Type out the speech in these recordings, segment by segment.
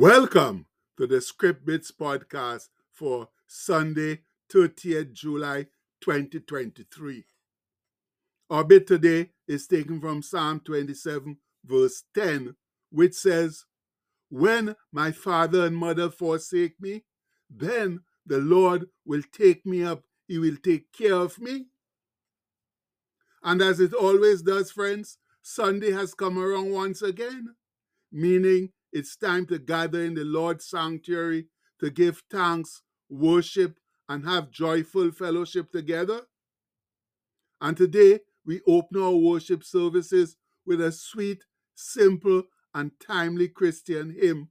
Welcome to the Script Bits podcast for Sunday, 30th July 2023. Our bit today is taken from Psalm 27, verse 10, which says, When my father and mother forsake me, then the Lord will take me up. He will take care of me. And as it always does, friends, Sunday has come around once again, meaning it's time to gather in the Lord's sanctuary to give thanks, worship, and have joyful fellowship together. And today we open our worship services with a sweet, simple, and timely Christian hymn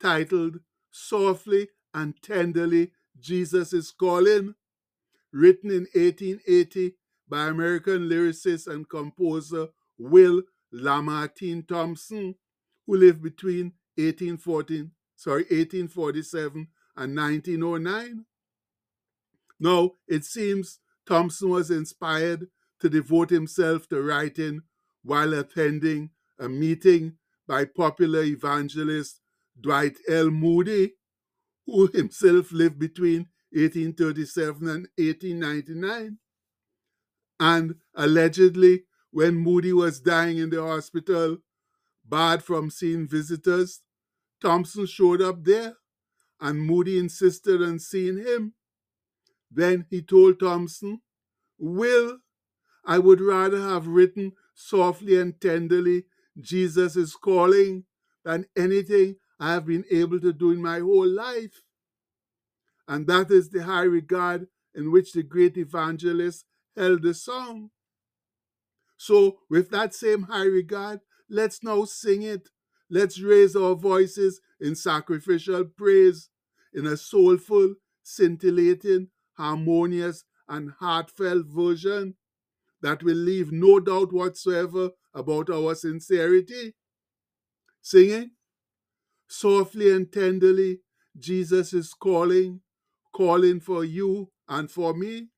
titled Softly and Tenderly Jesus is Calling, written in 1880 by American lyricist and composer Will Lamartine Thompson, who lived between 1814, sorry, 1847 and 1909. Now, it seems Thompson was inspired to devote himself to writing while attending a meeting by popular evangelist Dwight L. Moody, who himself lived between 1837 and 1899. And allegedly, when Moody was dying in the hospital, barred from seeing visitors, Thompson showed up there, and Moody insisted on seeing him. Then he told Thompson, Will, I would rather have written softly and tenderly, Jesus is calling, than anything I have been able to do in my whole life. And that is the high regard in which the great evangelist held the song. So, with that same high regard, let's now sing it. Let's raise our voices in sacrificial praise in a soulful, scintillating, harmonious, and heartfelt version that will leave no doubt whatsoever about our sincerity. Singing, softly and tenderly, Jesus is calling, calling for you and for me.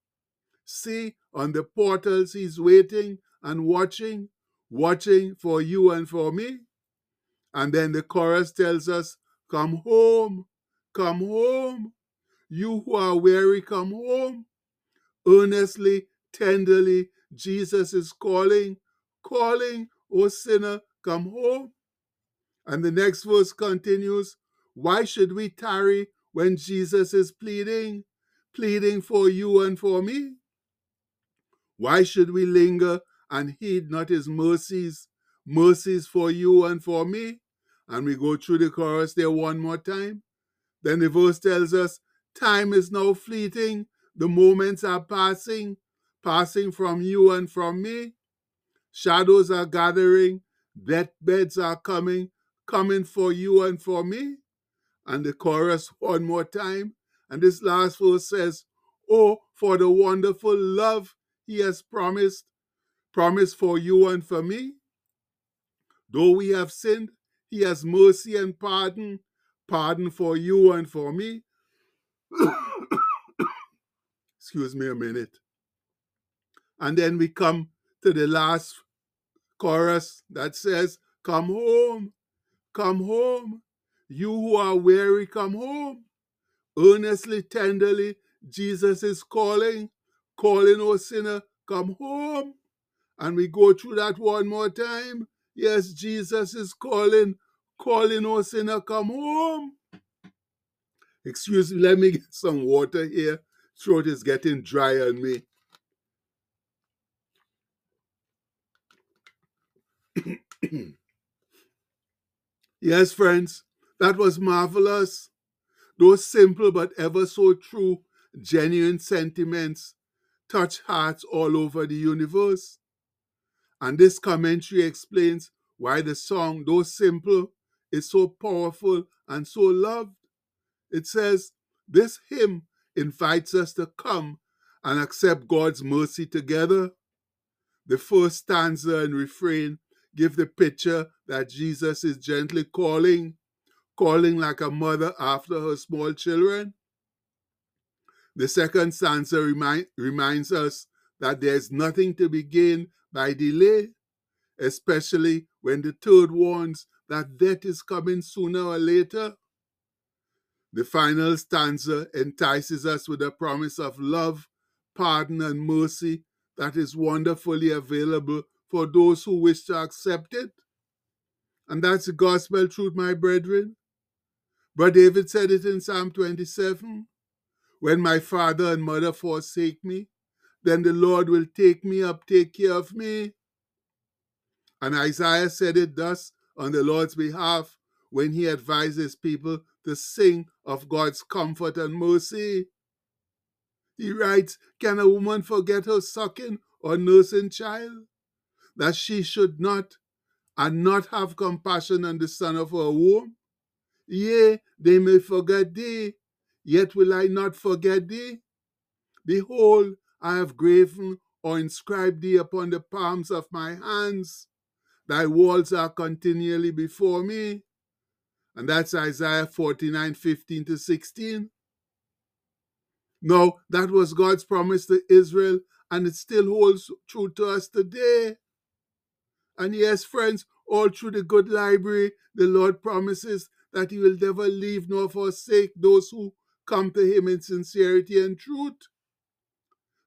See, on the portals, he's waiting and watching, watching for you and for me. And then the chorus tells us, Come home, come home. You who are weary, come home. Earnestly, tenderly, Jesus is calling, calling, O sinner, come home. And the next verse continues, Why should we tarry when Jesus is pleading, pleading for you and for me? Why should we linger and heed not his mercies, mercies for you and for me? And we go through the chorus there one more time. Then the verse tells us, Time is now fleeting, the moments are passing, passing from you and from me. Shadows are gathering, deathbeds are coming, coming for you and for me. And the chorus one more time. And this last verse says, Oh, for the wonderful love he has promised, promised for you and for me. Though we have sinned, he has mercy and pardon, pardon for you and for me. Excuse me a minute. And then we come to the last chorus that says, Come home, come home. You who are weary, come home. Earnestly, tenderly, Jesus is calling, calling, O sinner, come home. And we go through that one more time. Yes, Jesus is calling, calling, O sinner, come home. Excuse me, let me get some water here. Throat is getting dry on me. yes, friends, that was marvelous. Those simple but ever so true, genuine sentiments touch hearts all over the universe. And this commentary explains why the song, though simple, is so powerful and so loved. It says, This hymn invites us to come and accept God's mercy together. The first stanza and refrain give the picture that Jesus is gently calling, calling like a mother after her small children. The second stanza remind, reminds us that there's nothing to be gained by delay, especially when the third warns that death is coming sooner or later. The final stanza entices us with a promise of love, pardon, and mercy that is wonderfully available for those who wish to accept it. And that's the gospel truth, my brethren. But David said it in Psalm 27 When my father and mother forsake me, then the Lord will take me up, take care of me. And Isaiah said it thus on the Lord's behalf when he advised his people to sing of God's comfort and mercy. He writes, Can a woman forget her sucking or nursing child? That she should not and not have compassion on the son of her womb? Yea, they may forget thee, yet will I not forget thee. Behold, I have graven or inscribed thee upon the palms of my hands. Thy walls are continually before me. And that's Isaiah 49 15 to 16. No, that was God's promise to Israel, and it still holds true to us today. And yes, friends, all through the good library, the Lord promises that He will never leave nor forsake those who come to Him in sincerity and truth.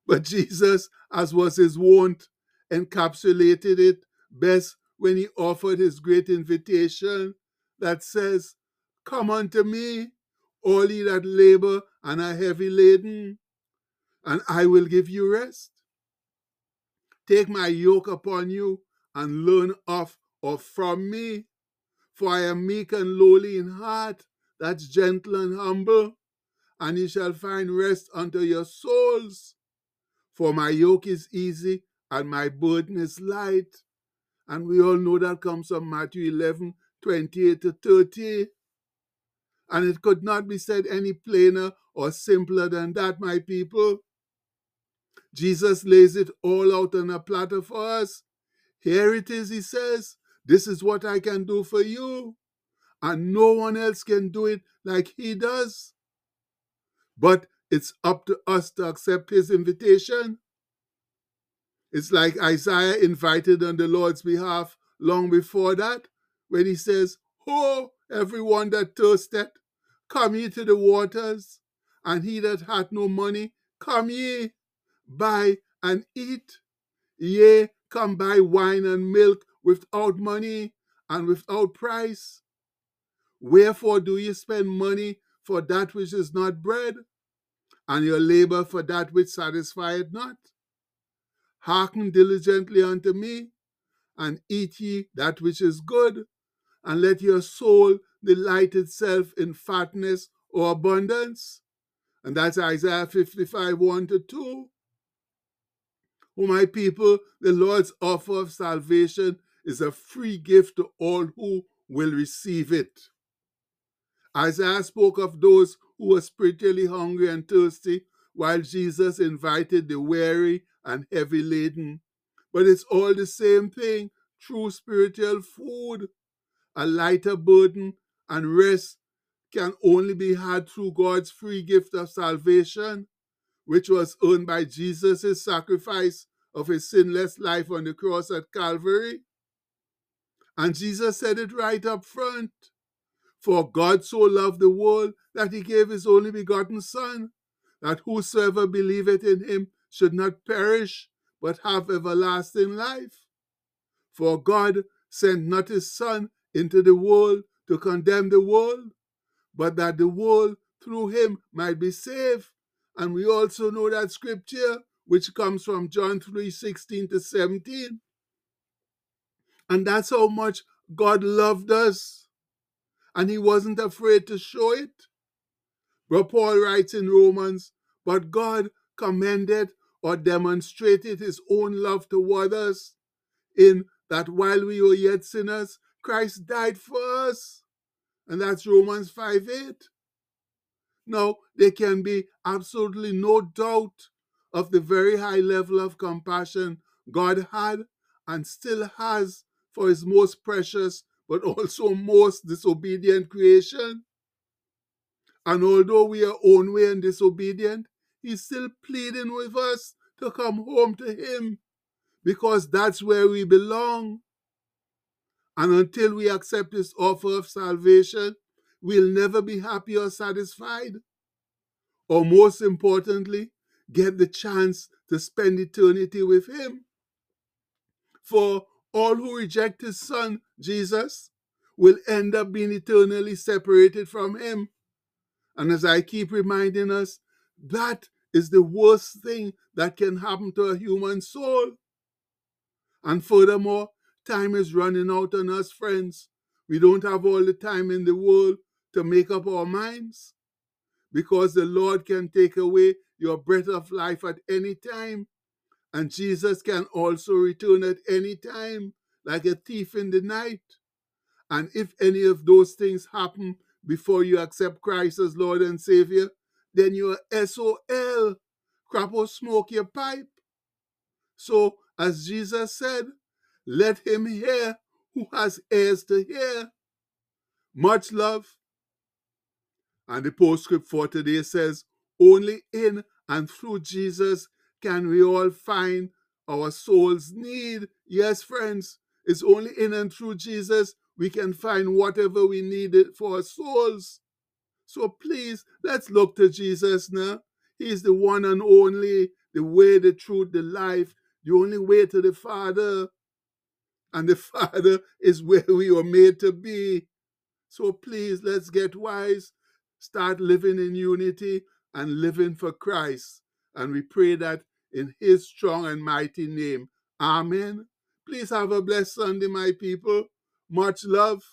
But Jesus, as was His wont, encapsulated it best when He offered His great invitation that says, Come unto me, all ye that labor and are heavy laden, and I will give you rest. Take my yoke upon you and learn of or from me, for I am meek and lowly in heart, that's gentle and humble, and ye shall find rest unto your souls. For my yoke is easy and my burden is light. And we all know that comes from Matthew 11 28 to 30. And it could not be said any plainer or simpler than that, my people. Jesus lays it all out on a platter for us. Here it is, he says. This is what I can do for you. And no one else can do it like he does. But it's up to us to accept his invitation. It's like Isaiah invited on the Lord's behalf long before that, when he says, Ho, everyone that thirsteth, come ye to the waters, and he that hath no money, come ye, buy and eat. Yea, come buy wine and milk without money and without price. Wherefore do ye spend money for that which is not bread, and your labor for that which satisfieth not? Hearken diligently unto me, and eat ye that which is good, and let your soul delight itself in fatness or abundance. And that's Isaiah 55 1 to 2. O my people, the Lord's offer of salvation is a free gift to all who will receive it. Isaiah spoke of those who were spiritually hungry and thirsty, while Jesus invited the weary and heavy laden. But it's all the same thing true spiritual food. A lighter burden and rest can only be had through God's free gift of salvation, which was earned by Jesus' sacrifice of his sinless life on the cross at Calvary. And Jesus said it right up front. For God so loved the world that he gave his only begotten Son, that whosoever believeth in him should not perish, but have everlasting life. For God sent not his Son into the world to condemn the world, but that the world through him might be saved. And we also know that scripture, which comes from John 3 16 to 17. And that's how much God loved us. And he wasn't afraid to show it. But Paul writes in Romans, but God commended or demonstrated his own love toward us in that while we were yet sinners, Christ died for us. And that's Romans 5 8. Now, there can be absolutely no doubt of the very high level of compassion God had and still has for his most precious but also most disobedient creation. And although we are own way and disobedient, he's still pleading with us to come home to him because that's where we belong. And until we accept his offer of salvation, we'll never be happy or satisfied. Or most importantly, get the chance to spend eternity with Him. For all who reject His Son, Jesus, will end up being eternally separated from Him. And as I keep reminding us, that is the worst thing that can happen to a human soul. And furthermore, time is running out on us, friends. We don't have all the time in the world to make up our minds because the Lord can take away your breath of life at any time. And Jesus can also return at any time, like a thief in the night. And if any of those things happen before you accept Christ as Lord and Savior, then you're SOL. Crap or smoke your pipe. So, as Jesus said, let him hear who has ears to hear. Much love. And the postscript for today says, only in and through Jesus can we all find our soul's need. Yes, friends, it's only in and through Jesus we can find whatever we needed for our souls. So please, let's look to Jesus now. He's the one and only, the way, the truth, the life, the only way to the Father. And the Father is where we are made to be. So please, let's get wise, start living in unity and living for Christ. And we pray that in his strong and mighty name. Amen. Please have a blessed Sunday, my people. Much love.